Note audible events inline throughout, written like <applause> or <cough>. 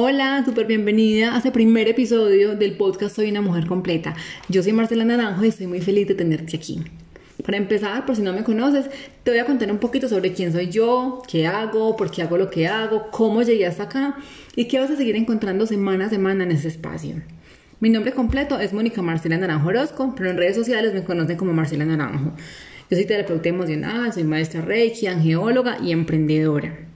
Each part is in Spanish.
Hola, súper bienvenida a este primer episodio del podcast Soy una mujer completa. Yo soy Marcela Naranjo y estoy muy feliz de tenerte aquí. Para empezar, por si no me conoces, te voy a contar un poquito sobre quién soy yo, qué hago, por qué hago lo que hago, cómo llegué hasta acá y qué vas a seguir encontrando semana a semana en este espacio. Mi nombre completo es Mónica Marcela Naranjo Orozco, pero en redes sociales me conocen como Marcela Naranjo. Yo soy terapeuta emocional, soy maestra Reiki, angeóloga y emprendedora.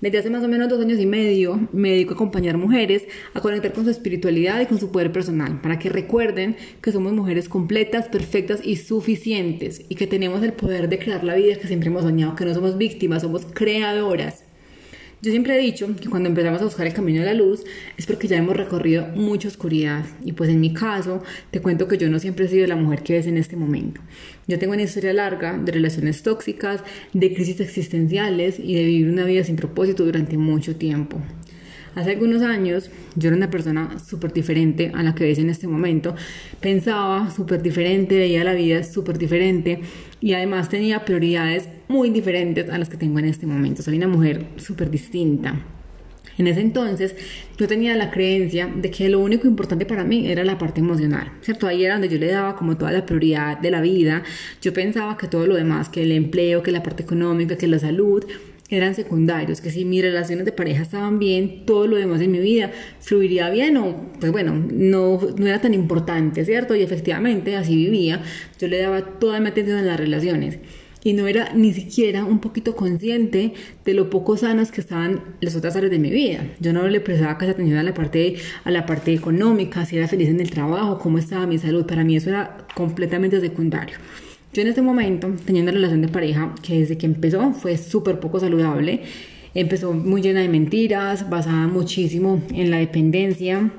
Desde hace más o menos dos años y medio me dedico a acompañar mujeres a conectar con su espiritualidad y con su poder personal, para que recuerden que somos mujeres completas, perfectas y suficientes y que tenemos el poder de crear la vida que siempre hemos soñado, que no somos víctimas, somos creadoras. Yo siempre he dicho que cuando empezamos a buscar el camino de la luz es porque ya hemos recorrido mucha oscuridad y pues en mi caso te cuento que yo no siempre he sido la mujer que ves en este momento. Yo tengo una historia larga de relaciones tóxicas, de crisis existenciales y de vivir una vida sin propósito durante mucho tiempo. Hace algunos años yo era una persona súper diferente a la que ves en este momento. Pensaba súper diferente, veía la vida súper diferente y además tenía prioridades muy diferentes a las que tengo en este momento. Soy una mujer súper distinta. En ese entonces yo tenía la creencia de que lo único importante para mí era la parte emocional, ¿cierto? Ahí era donde yo le daba como toda la prioridad de la vida. Yo pensaba que todo lo demás, que el empleo, que la parte económica, que la salud, eran secundarios, que si mis relaciones de pareja estaban bien, todo lo demás en mi vida fluiría bien o, pues bueno, no, no era tan importante, ¿cierto? Y efectivamente así vivía, yo le daba toda mi atención a las relaciones y no era ni siquiera un poquito consciente de lo poco sanas que estaban las otras áreas de mi vida. Yo no le prestaba casi atención a la parte a la parte económica, si era feliz en el trabajo, cómo estaba mi salud, para mí eso era completamente secundario. Yo en este momento tenía una relación de pareja que desde que empezó fue súper poco saludable. Empezó muy llena de mentiras, basada muchísimo en la dependencia.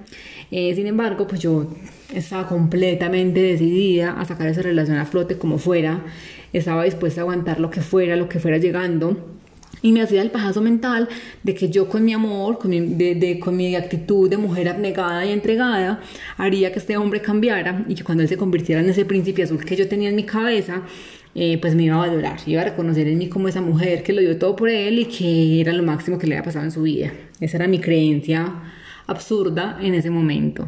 Eh, sin embargo, pues yo estaba completamente decidida a sacar esa relación a flote como fuera. Estaba dispuesta a aguantar lo que fuera, lo que fuera llegando y me hacía el pajazo mental de que yo con mi amor, con mi, de, con mi actitud de mujer abnegada y entregada, haría que este hombre cambiara y que cuando él se convirtiera en ese príncipe azul que yo tenía en mi cabeza, eh, pues me iba a valorar, iba a reconocer en mí como esa mujer que lo dio todo por él y que era lo máximo que le había pasado en su vida. Esa era mi creencia absurda en ese momento.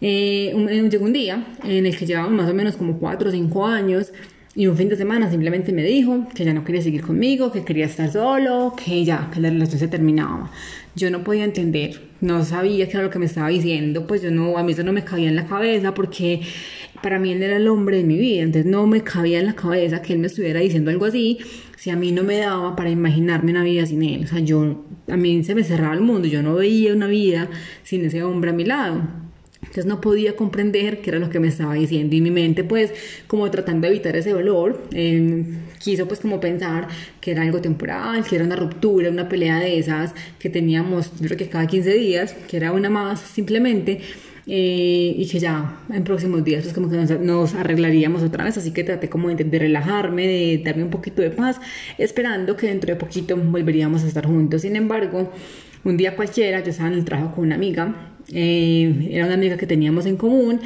Eh, llegó un día en el que llevábamos más o menos como cuatro o cinco años y un fin de semana simplemente me dijo que ya no quería seguir conmigo, que quería estar solo, que ya, que la relación se terminaba. Yo no podía entender, no sabía qué era lo que me estaba diciendo, pues yo no, a mí eso no me cabía en la cabeza porque para mí él era el hombre de mi vida, entonces no me cabía en la cabeza que él me estuviera diciendo algo así si a mí no me daba para imaginarme una vida sin él. O sea, yo, a mí se me cerraba el mundo, yo no veía una vida sin ese hombre a mi lado. Entonces no podía comprender qué era lo que me estaba diciendo y mi mente pues como tratando de evitar ese dolor eh, quiso pues como pensar que era algo temporal, que era una ruptura, una pelea de esas que teníamos creo que cada 15 días, que era una más simplemente eh, y que ya en próximos días pues como que nos, arreglaríamos otra vez así que traté como de, de relajarme, de darme un poquito de paz esperando que dentro de poquito volveríamos a estar juntos. Sin embargo, un día cualquiera yo estaba en el trabajo con una amiga eh, era una amiga que teníamos en común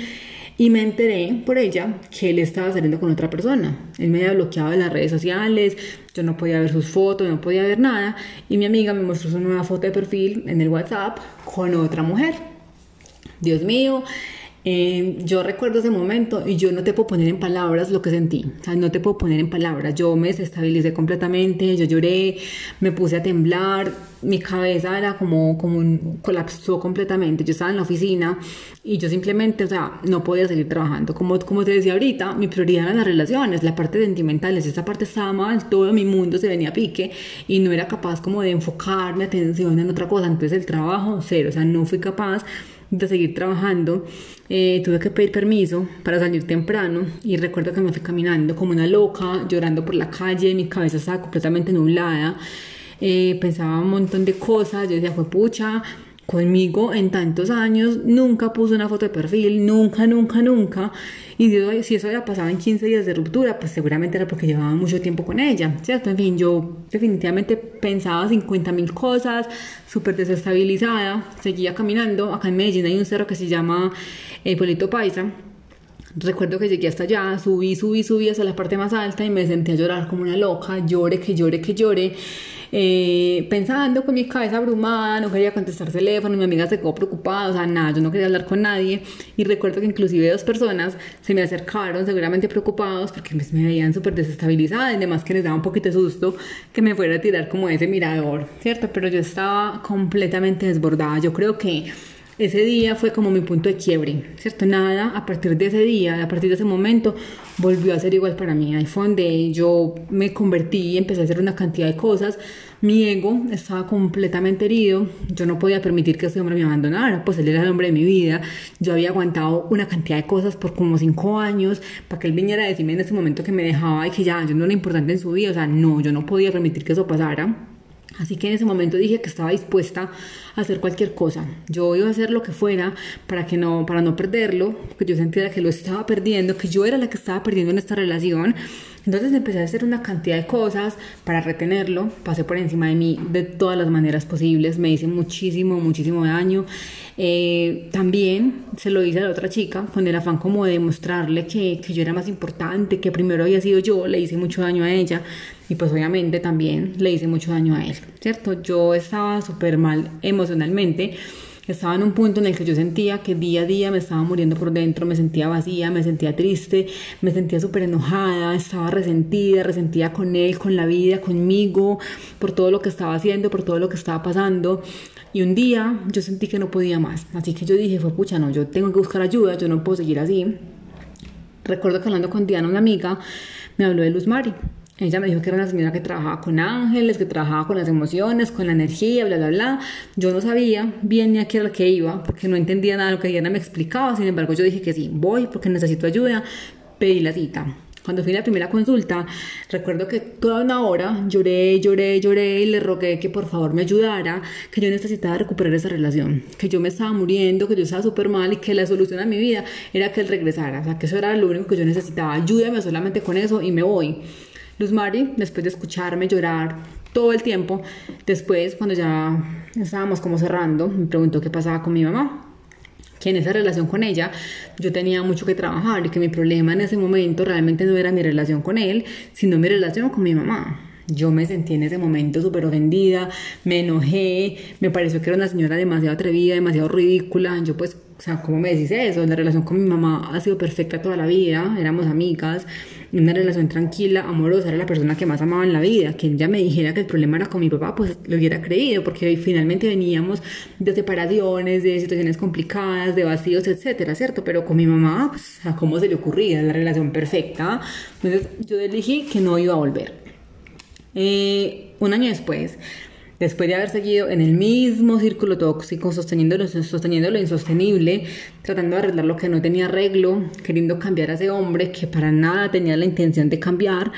y me enteré por ella que él estaba saliendo con otra persona. Él me había bloqueado en las redes sociales, yo no podía ver sus fotos, no podía ver nada y mi amiga me mostró su nueva foto de perfil en el WhatsApp con otra mujer. Dios mío, eh, yo recuerdo ese momento y yo no te puedo poner en palabras lo que sentí, o sea, no te puedo poner en palabras, yo me desestabilicé completamente, yo lloré, me puse a temblar, mi cabeza era como, como un, colapsó completamente, yo estaba en la oficina y yo simplemente, o sea, no podía seguir trabajando, como, como te decía ahorita, mi prioridad eran las relaciones, la parte sentimental, esa parte estaba mal, todo mi mundo se venía a pique y no era capaz como de enfocar mi atención en otra cosa, entonces el trabajo, cero, o sea, no fui capaz de seguir trabajando, eh, tuve que pedir permiso para salir temprano y recuerdo que me fui caminando como una loca, llorando por la calle, mi cabeza estaba completamente nublada, eh, pensaba un montón de cosas, yo decía, fue pucha, conmigo en tantos años, nunca puso una foto de perfil, nunca, nunca, nunca. Y si eso había pasado en 15 días de ruptura, pues seguramente era porque llevaba mucho tiempo con ella, ¿cierto? En fin, yo definitivamente pensaba 50 mil cosas, súper desestabilizada, seguía caminando. Acá en Medellín hay un cerro que se llama El Pueblito Paisa. Recuerdo que llegué hasta allá, subí, subí, subí hasta la parte más alta y me senté a llorar como una loca, llore, que llore, que llore. Eh, pensando con mi cabeza abrumada, no quería contestar teléfono, mi amiga se quedó preocupada, o sea, nada, yo no quería hablar con nadie y recuerdo que inclusive dos personas se me acercaron seguramente preocupados porque me, me veían súper desestabilizada y además que les daba un poquito de susto que me fuera a tirar como ese mirador, ¿cierto? Pero yo estaba completamente desbordada, yo creo que ese día fue como mi punto de quiebre, ¿cierto? Nada, a partir de ese día, a partir de ese momento, volvió a ser igual para mí. Ahí fue donde yo me convertí, empecé a hacer una cantidad de cosas. Mi ego estaba completamente herido. Yo no podía permitir que ese hombre me abandonara, pues él era el hombre de mi vida. Yo había aguantado una cantidad de cosas por como cinco años para que él viniera a decirme en ese momento que me dejaba y que ya yo no era importante en su vida. O sea, no, yo no podía permitir que eso pasara. Así que en ese momento dije que estaba dispuesta a hacer cualquier cosa. Yo iba a hacer lo que fuera para que no para no perderlo, porque yo sentía que lo estaba perdiendo, que yo era la que estaba perdiendo en esta relación. Entonces empecé a hacer una cantidad de cosas para retenerlo. Pasé por encima de mí de todas las maneras posibles. Me hice muchísimo, muchísimo daño. Eh, también se lo hice a la otra chica con el afán como de demostrarle que, que, yo era más importante, que primero había sido yo, le hice mucho daño a ella y pues obviamente también le hice mucho daño a él, ¿cierto? Yo estaba súper mal emocionalmente. Estaba en un punto en el que yo sentía que día a día me estaba muriendo por dentro, me sentía vacía, me sentía triste, me sentía súper enojada, estaba resentida, resentida con él, con la vida, conmigo, por todo lo que estaba haciendo, por todo lo que estaba pasando. Y un día yo sentí que no podía más. Así que yo dije, fue pucha, no, yo tengo que buscar ayuda, yo no puedo seguir así. Recuerdo que hablando con Diana, una amiga, me habló de Luz Mari. Ella me dijo que era una señora que trabajaba con ángeles, que trabajaba con las emociones, con la energía, bla, bla, bla. Yo no sabía bien ni a qué era lo que iba, porque no entendía nada de lo que Diana me explicaba. Sin embargo, yo dije que sí, voy porque necesito ayuda. Pedí la cita. Cuando fui a la primera consulta, recuerdo que toda una hora lloré, lloré, lloré y le rogué que por favor me ayudara, que yo necesitaba recuperar esa relación, que yo me estaba muriendo, que yo estaba súper mal y que la solución a mi vida era que él regresara, o sea, que eso era lo único que yo necesitaba, ayúdame solamente con eso y me voy. Luz Mari, después de escucharme llorar todo el tiempo, después cuando ya estábamos como cerrando, me preguntó qué pasaba con mi mamá que en esa relación con ella yo tenía mucho que trabajar y que mi problema en ese momento realmente no era mi relación con él, sino mi relación con mi mamá. Yo me sentí en ese momento súper ofendida, me enojé, me pareció que era una señora demasiado atrevida, demasiado ridícula. Yo pues, o sea, ¿cómo me decís eso? La relación con mi mamá ha sido perfecta toda la vida, éramos amigas, una relación tranquila, amorosa, era la persona que más amaba en la vida. Que ella me dijera que el problema era con mi papá, pues lo hubiera creído, porque finalmente veníamos de separaciones, de situaciones complicadas, de vacíos, etcétera, ¿cierto? Pero con mi mamá, pues, ¿a cómo se le ocurría? La relación perfecta. Entonces yo elegí que no iba a volver. Eh, un año después, después de haber seguido en el mismo círculo tóxico, sosteniendo lo, sosteniendo lo insostenible, tratando de arreglar lo que no tenía arreglo, queriendo cambiar a ese hombre que para nada tenía la intención de cambiar,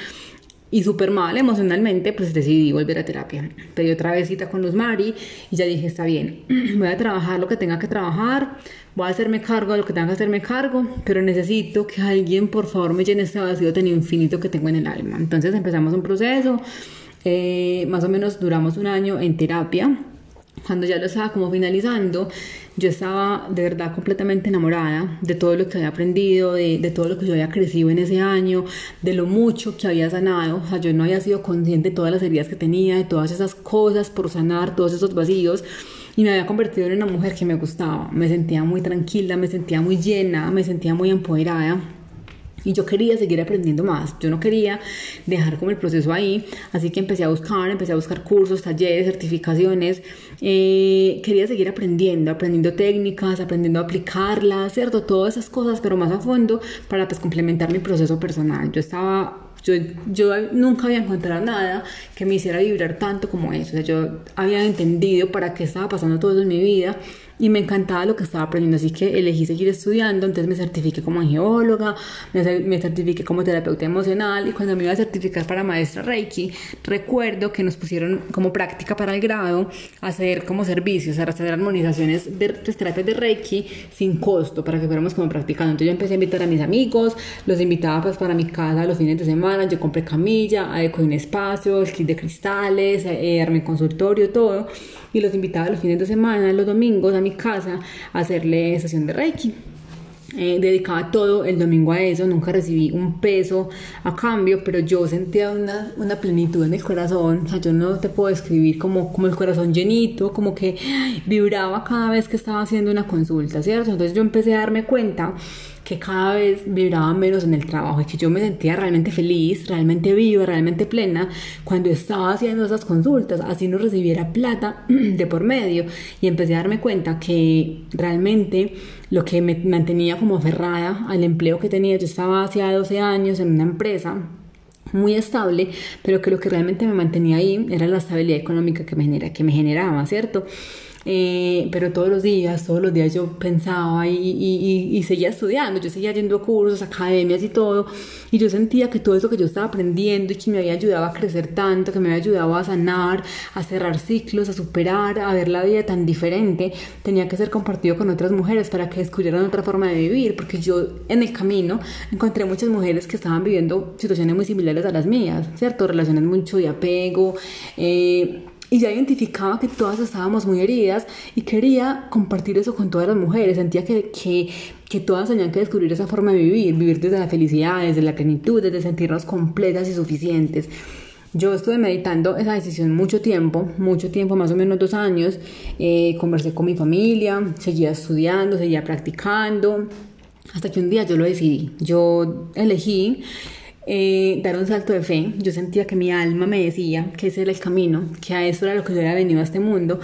y súper mal emocionalmente, pues decidí volver a terapia. Pedí otra vez cita con Luz Mari y ya dije, está bien, <clears throat> voy a trabajar lo que tenga que trabajar, voy a hacerme cargo de lo que tenga que hacerme cargo, pero necesito que alguien por favor me llene este vacío tan infinito que tengo en el alma. Entonces empezamos un proceso eh, más o menos duramos un año en terapia. Cuando ya lo estaba como finalizando, yo estaba de verdad completamente enamorada de todo lo que había aprendido, de, de, todo lo que yo había crecido en ese año, de lo mucho que había sanado. O sea, yo no había sido consciente de todas las heridas que tenía, de todas esas cosas por sanar, todos esos vacíos. Y me había convertido en una mujer que me gustaba. Me sentía muy tranquila, me sentía muy llena, me sentía muy empoderada. Y yo quería seguir aprendiendo más, yo no quería dejar como el proceso ahí, así que empecé a buscar, empecé a buscar cursos, talleres, certificaciones, eh, quería seguir aprendiendo, aprendiendo técnicas, aprendiendo a aplicarlas, ¿cierto? Todas esas cosas, pero más a fondo para pues complementar mi proceso personal. Yo estaba yo, yo, nunca había encontrado nada que me hiciera vibrar tanto como eso. O sea, yo había entendido para qué estaba pasando todo eso en mi vida y me encantaba lo que estaba aprendiendo, así que elegí seguir estudiando, entonces me certifiqué como geóloga, me, certifiqué como terapeuta emocional y cuando me iba a certificar para maestra Reiki, recuerdo que nos pusieron como práctica para el grado hacer como servicios, hacer armonizaciones de, de terapias de Reiki sin costo para que fuéramos como practicando. Entonces yo empecé a invitar a mis amigos, los invitaba pues para mi casa los fines de semana, yo compré camilla, adecué un espacio, el kit de cristales, eh, armé consultorio, todo y los invitaba los fines de semana, los domingos a mi casa a hacerle sesión de Reiki. Eh, dedicaba todo el domingo a eso, nunca recibí un peso a cambio, pero yo sentía una, una plenitud en el corazón, o sea, yo no te puedo describir como, como el corazón llenito, como que vibraba cada vez que estaba haciendo una consulta, ¿cierto? Entonces yo empecé a darme cuenta que cada vez vibraba menos en el trabajo y que yo me sentía realmente feliz, realmente viva, realmente plena cuando estaba haciendo esas consultas, así no recibiera plata <clears throat> de por medio y empecé a darme cuenta que realmente lo que me mantenía como aferrada al empleo que tenía, yo estaba hace 12 años en una empresa muy estable, pero que lo que realmente me mantenía ahí era la estabilidad económica que me, genera, que me generaba, ¿cierto? Eh, pero todos los días, todos los días yo pensaba y, y, y, seguía estudiando, yo seguía yendo a cursos, academias y todo, y yo sentía que todo eso que yo estaba aprendiendo y que me había ayudado a crecer tanto, que me había ayudado a sanar, a cerrar ciclos, a superar, a ver la vida tan diferente, tenía que ser compartido con otras mujeres para que descubrieran otra forma de vivir, porque yo en el camino encontré muchas mujeres que estaban viviendo situaciones muy similares a las mías, ¿cierto? Relaciones mucho de apego, eh, y ya identificaba que todas estábamos muy heridas y quería compartir eso con todas las mujeres. Sentía que, que, que todas tenían que descubrir esa forma de vivir, vivir desde la felicidad, desde la plenitud, desde sentirnos completas y suficientes. Yo estuve meditando esa decisión mucho tiempo, mucho tiempo, más o menos dos años. Eh, conversé con mi familia, seguía estudiando, seguía practicando, hasta que un día yo lo decidí. Yo elegí eh, dar un salto de fe. Yo sentía que mi alma me decía que ese era el camino, que a eso era lo que yo había venido a este mundo.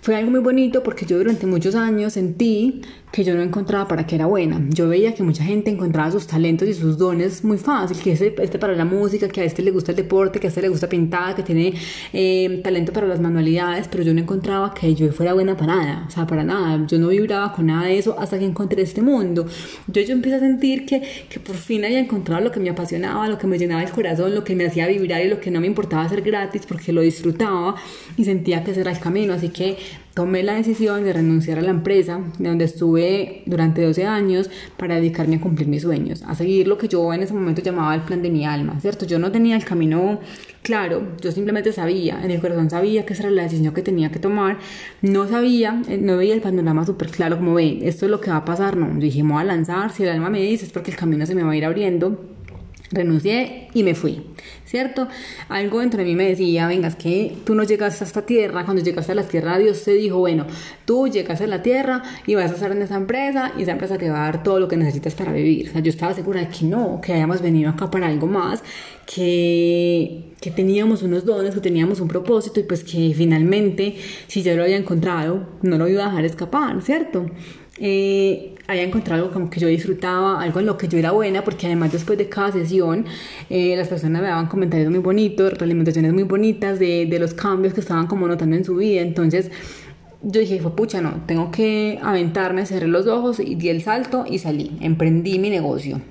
Fue algo muy bonito porque yo durante muchos años sentí que yo no encontraba para qué era buena. Yo veía que mucha gente encontraba sus talentos y sus dones muy fácil, que este, este para la música, que a este le gusta el deporte, que a este le gusta pintar, que tiene eh, talento para las manualidades, pero yo no encontraba que yo fuera buena para nada, o sea, para nada. Yo no vibraba con nada de eso hasta que encontré este mundo. Yo, yo empecé a sentir que, que por fin había encontrado lo que me apasionaba, lo que me llenaba el corazón, lo que me hacía vibrar y lo que no me importaba hacer gratis porque lo disfrutaba y sentía que ese era el camino. Así que tomé la decisión de renunciar a la empresa de donde estuve durante 12 años para dedicarme a cumplir mis sueños, a seguir lo que yo en ese momento llamaba el plan de mi alma, ¿cierto? Yo no tenía el camino claro, yo simplemente sabía, en el corazón sabía que esa era la decisión que tenía que tomar, no sabía, eh, no veía el panorama súper claro como ve, esto es lo que va a pasar, no, dije, voy a lanzar, si el alma me dice es porque el camino se me va a ir abriendo Renuncié y me fui, ¿cierto? Algo dentro de mí me decía, venga, es que tú no llegaste a esta tierra, cuando llegaste a la tierra Dios te dijo, bueno, tú llegaste a la tierra y vas a estar en esa empresa y esa empresa te va a dar todo lo que necesitas para vivir. O sea, yo estaba segura de que no, que hayamos venido acá para algo más, que, que teníamos unos dones, que teníamos un propósito y pues que finalmente, si ya lo había encontrado, no lo iba a dejar escapar, ¿cierto? eh, había encontrado algo como que yo disfrutaba, algo en lo que yo era buena, porque además después de cada sesión eh, las personas me daban comentarios muy bonitos, realimentaciones muy bonitas de, de los cambios que estaban como notando en su vida. Entonces yo dije, fue pucha, no, tengo que aventarme, cerré los ojos y di el salto y salí, emprendí mi negocio.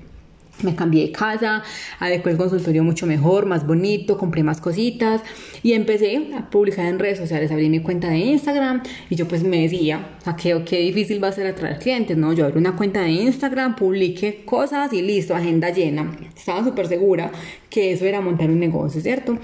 Me cambié de casa, adecué el consultorio mucho mejor, más bonito, compré más cositas y empecé a publicar en redes sociales. Abrí mi cuenta de Instagram y yo pues me decía, o sea, qué, qué difícil va a ser atraer clientes, ¿no? Yo abrí una cuenta de Instagram, publiqué cosas y listo, agenda llena. Estaba súper segura que eso era montar un negocio, ¿cierto?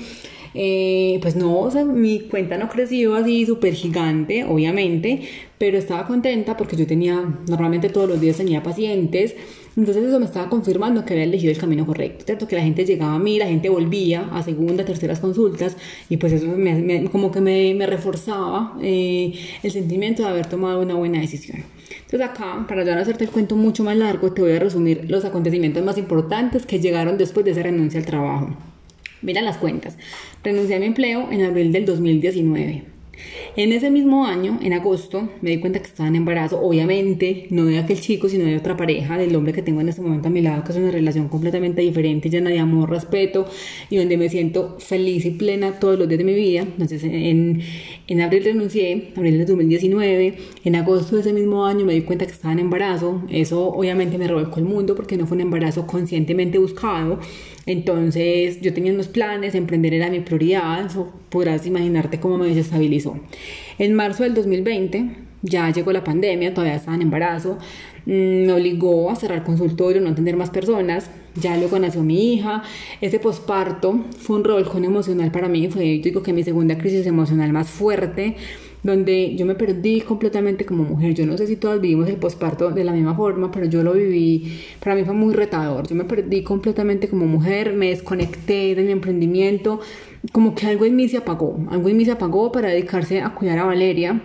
Eh, pues no, o sea, mi cuenta no creció así súper gigante, obviamente, pero estaba contenta porque yo tenía, normalmente todos los días tenía pacientes, entonces eso me estaba confirmando que había elegido el camino correcto, ¿cierto? Que la gente llegaba a mí, la gente volvía a segunda, terceras consultas y pues eso me, como que me, me reforzaba eh, el sentimiento de haber tomado una buena decisión. Entonces acá, para ya no hacerte el cuento mucho más largo, te voy a resumir los acontecimientos más importantes que llegaron después de esa renuncia al trabajo. Mira las cuentas. Renuncié a mi empleo en abril del 2019. En ese mismo año, en agosto, me di cuenta que estaba en embarazo, obviamente, no de aquel chico, sino de otra pareja, del hombre que tengo en este momento a mi lado, que es una relación completamente diferente, llena de amor, respeto y donde me siento feliz y plena todos los días de mi vida. Entonces, en, en abril renuncié, abril de 2019, en agosto de ese mismo año me di cuenta que estaba en embarazo, eso obviamente me revolcó el mundo porque no fue un embarazo conscientemente buscado, entonces yo tenía unos planes, emprender era mi prioridad, eso podrás imaginarte cómo me desestabilizó. En marzo del 2020 ya llegó la pandemia, todavía estaba en embarazo, mm, me obligó a cerrar consultorio, no atender más personas, ya luego nació mi hija, ese posparto fue un revolcón emocional para mí, fue digo que mi segunda crisis emocional más fuerte, donde yo me perdí completamente como mujer. Yo no sé si todas vivimos el posparto de la misma forma, pero yo lo viví, para mí fue muy retador. Yo me perdí completamente como mujer, me desconecté de mi emprendimiento, como que algo en mí se apagó, algo en mí se apagó para dedicarse a cuidar a Valeria.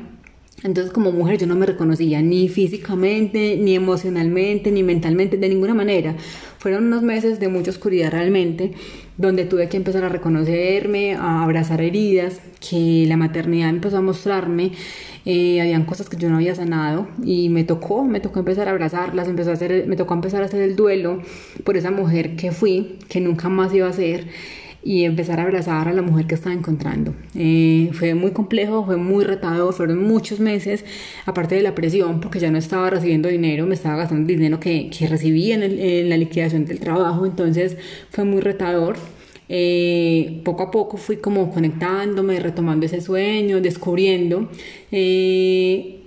Entonces como mujer yo no me reconocía ni físicamente, ni emocionalmente, ni mentalmente, de ninguna manera. Fueron unos meses de mucha oscuridad realmente, donde tuve que empezar a reconocerme, a abrazar heridas, que la maternidad empezó a mostrarme. Eh, habían cosas que yo no había sanado y me tocó, me tocó empezar a abrazarlas, empezó a hacer, me tocó empezar a hacer el duelo por esa mujer que fui, que nunca más iba a ser y empezar a abrazar a la mujer que estaba encontrando. Eh, fue muy complejo, fue muy retado, fueron muchos meses, aparte de la presión, porque ya no estaba recibiendo dinero, me estaba gastando dinero que, que recibí en, en la liquidación del trabajo, entonces fue muy retador. Eh, poco a poco fui como conectándome, retomando ese sueño, descubriendo eh,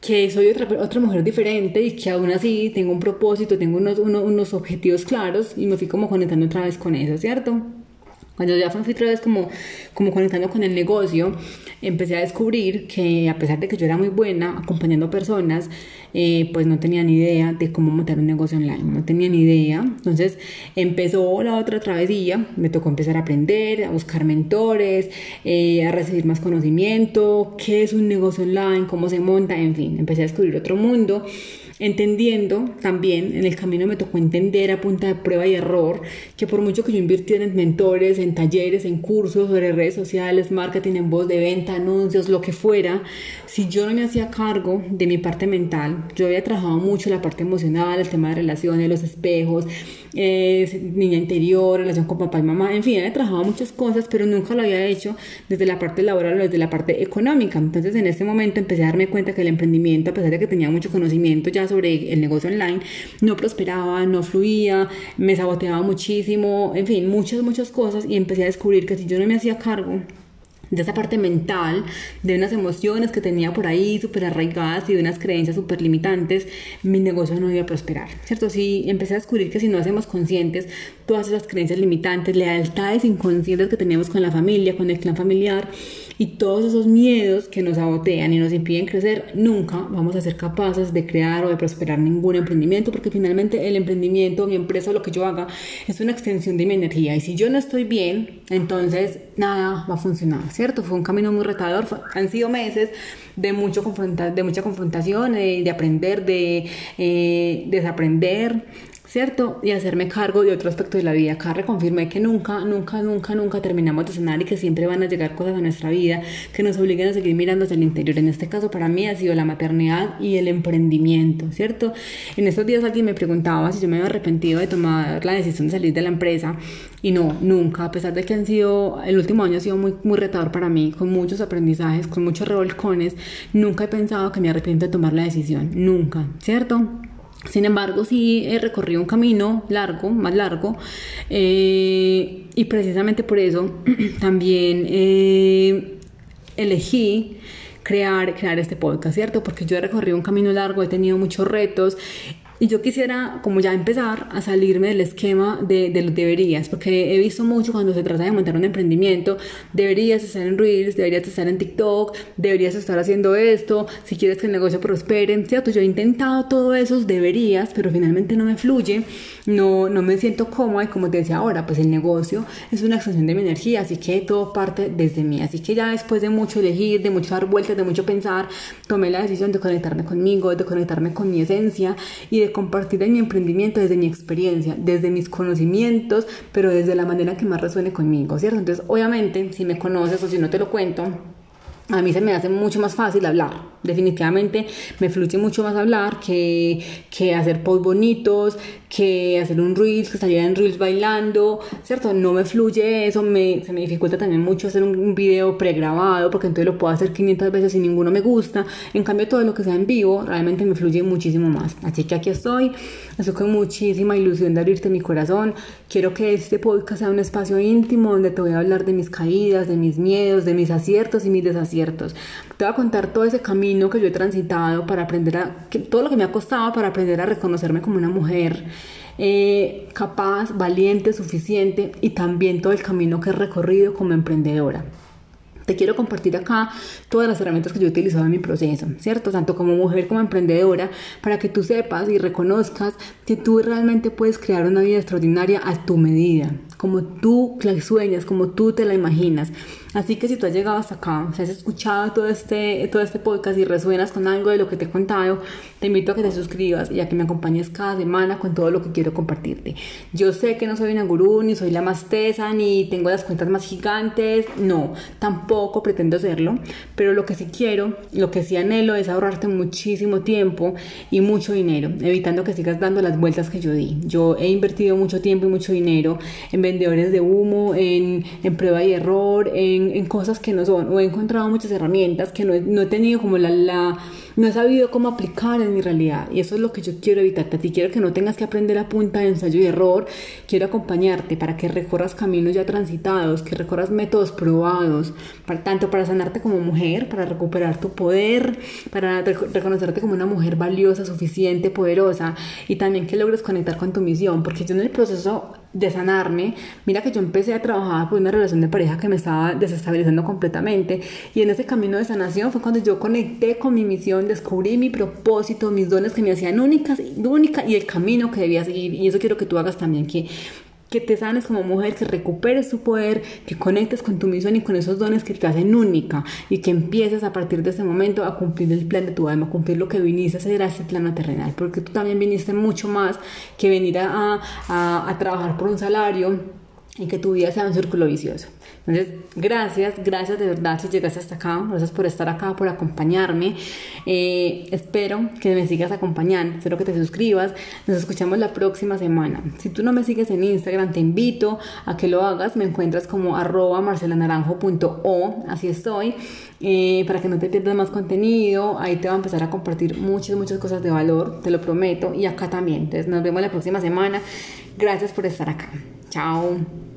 que soy otra, otra mujer diferente y que aún así tengo un propósito, tengo unos, unos, unos objetivos claros y me fui como conectando otra vez con eso, ¿cierto? Cuando ya fui otra vez como, como conectando con el negocio, empecé a descubrir que a pesar de que yo era muy buena acompañando personas, eh, pues no tenía ni idea de cómo montar un negocio online, no tenía ni idea. Entonces empezó la otra travesía, me tocó empezar a aprender, a buscar mentores, eh, a recibir más conocimiento, qué es un negocio online, cómo se monta, en fin, empecé a descubrir otro mundo entendiendo también en el camino me tocó entender a punta de prueba y error que por mucho que yo invirtiera en mentores, en talleres, en cursos sobre redes sociales, marketing en voz de venta, anuncios, lo que fuera, si yo no me hacía cargo de mi parte mental, yo había trabajado mucho la parte emocional, el tema de relaciones, los espejos, eh, niña interior, relación con papá y mamá, en fin, había trabajado muchas cosas, pero nunca lo había hecho desde la parte laboral o desde la parte económica. Entonces en ese momento empecé a darme cuenta que el emprendimiento, a pesar de que tenía mucho conocimiento ya sobre el negocio online, no prosperaba, no fluía, me saboteaba muchísimo, en fin, muchas, muchas cosas y empecé a descubrir que si yo no me hacía cargo de esa parte mental, de unas emociones que tenía por ahí súper arraigadas y de unas creencias súper limitantes, mi negocio no iba a prosperar, ¿cierto? Sí, empecé a descubrir que si no hacemos conscientes todas esas creencias limitantes, lealtades inconscientes que tenemos con la familia, con el clan familiar y todos esos miedos que nos sabotean y nos impiden crecer, nunca vamos a ser capaces de crear o de prosperar ningún emprendimiento, porque finalmente el emprendimiento, mi empresa, lo que yo haga, es una extensión de mi energía y si yo no estoy bien, entonces nada va a funcionar, ¿cierto? Fue un camino muy retador, han sido meses de, mucho confronta de mucha confrontación, de, de aprender, de eh, desaprender, ¿cierto? Y hacerme cargo de otro aspecto de la vida. Acá reconfirmé que nunca, nunca, nunca, nunca terminamos de sanar y que siempre van a llegar cosas a nuestra vida que nos obliguen a seguir mirando hacia el interior. En este caso, para mí ha sido la maternidad y el emprendimiento, ¿cierto? En estos días alguien me preguntaba si yo me había arrepentido de tomar la decisión de salir de la empresa y no, nunca, a pesar de que han sido, el último año ha sido muy, muy retador para mí, con muchos aprendizajes, con muchos revolcones, nunca he pensado que me arrepiento de tomar la decisión, nunca, ¿cierto? Sin embargo, sí he recorrido un camino largo, más largo, eh, y precisamente por eso <clears throat> también eh, elegí crear, crear este podcast, ¿cierto? Porque yo he recorrido un camino largo, he tenido muchos retos y yo quisiera como ya empezar a salirme del esquema de, de los deberías, porque he visto mucho cuando se trata de montar un emprendimiento, deberías estar en Reels, deberías estar en TikTok, deberías estar haciendo esto, si quieres que el negocio prospere, ¿cierto? Yo he intentado todos esos deberías, pero finalmente no me fluye, no, no me siento cómoda y como te decía ahora, pues el negocio es una extensión de mi energía, así que todo parte desde mí, así que ya después de mucho elegir, de mucho dar vueltas, de mucho pensar, tomé la decisión de conectarme conmigo, de conectarme con mi esencia y de compartir en mi emprendimiento desde mi experiencia, desde mis conocimientos, pero desde la manera que más resuene conmigo, ¿cierto? Entonces, obviamente, si me conoces o si no te lo cuento, a mí se me hace mucho más fácil hablar. Definitivamente me fluye mucho más hablar que, que hacer posts bonitos, que hacer un reels, que salir en reels bailando, ¿cierto? No me fluye eso, me, se me dificulta también mucho hacer un, video pregrabado porque entonces lo puedo hacer 500 veces y ninguno me gusta. En cambio, todo lo que sea en vivo realmente me fluye muchísimo más. Así que aquí estoy, estoy con muchísima ilusión de abrirte mi corazón. Quiero que este podcast sea un espacio íntimo donde te voy a hablar de mis caídas, de mis miedos, de mis aciertos y mis desaciertos. Te voy a contar todo ese camino que yo he transitado para aprender a, todo lo que me ha costado para aprender a reconocerme como una mujer eh, capaz, valiente, suficiente y también todo el camino que he recorrido como emprendedora. Te quiero compartir acá todas las herramientas que yo he utilizado en mi proceso, ¿cierto? Tanto como mujer como emprendedora, para que tú sepas y reconozcas que tú realmente puedes crear una vida extraordinaria a tu medida, como tú la sueñas, como tú te la imaginas. Así que si tú has llegado hasta acá, si has escuchado todo este, todo este podcast y resuenas con algo de lo que te he contado, te invito a que te suscribas y a que me acompañes cada semana con todo lo que quiero compartirte. Yo sé que no soy una gurú, ni soy la más tesa, ni tengo las cuentas más gigantes, no, tampoco pretendo serlo, pero lo que sí quiero, lo que sí anhelo es ahorrarte muchísimo tiempo y mucho dinero, evitando que sigas dando las vueltas que yo di. Yo he invertido mucho tiempo y mucho dinero en vendedores de humo, en, en prueba y error, en en, cosas que no son, o he encontrado muchas herramientas que no no he tenido como la, la, no he sabido cómo aplicar en mi realidad. Y eso es lo que yo quiero evitarte a ti. Quiero que no tengas que aprender a punta de ensayo y error. Quiero acompañarte para que recorras caminos ya transitados, que recorras métodos probados, para, tanto para sanarte como mujer, para recuperar tu poder, para reconocerte como una mujer valiosa, suficiente, poderosa, y también que logres conectar con tu misión, porque yo en el proceso de sanarme, mira que yo empecé a trabajar por una relación de pareja que me estaba desestabilizando completamente y en ese camino de sanación fue cuando yo conecté con mi misión, descubrí mi propósito, mis dones que me hacían únicas, única y el camino que debía seguir. Y eso quiero que tú hagas también, que que te sanes como mujer, que recuperes tu poder, que conectes con tu misión y con esos dones que te hacen única. Y que empieces a partir de ese momento a cumplir el plan de tu alma, a cumplir lo que viniste a hacer a ese plano terrenal, porque tú también viniste mucho más que venir a, a, a trabajar por un salario y que tu vida sea un círculo vicioso. Entonces, gracias, gracias de verdad si llegaste hasta acá, gracias por estar acá, por acompañarme. Eh, espero que me sigas acompañando, espero que te suscribas. Nos escuchamos la próxima semana. Si tú no me sigues en Instagram, te invito a que lo hagas. Me encuentras como arroba marcelanaranjo.o, así estoy, eh, para que no te pierdas más contenido. Ahí te voy a empezar a compartir muchas, muchas cosas de valor, te lo prometo, y acá también. Entonces, nos vemos la próxima semana. Gracias por estar acá. Chao.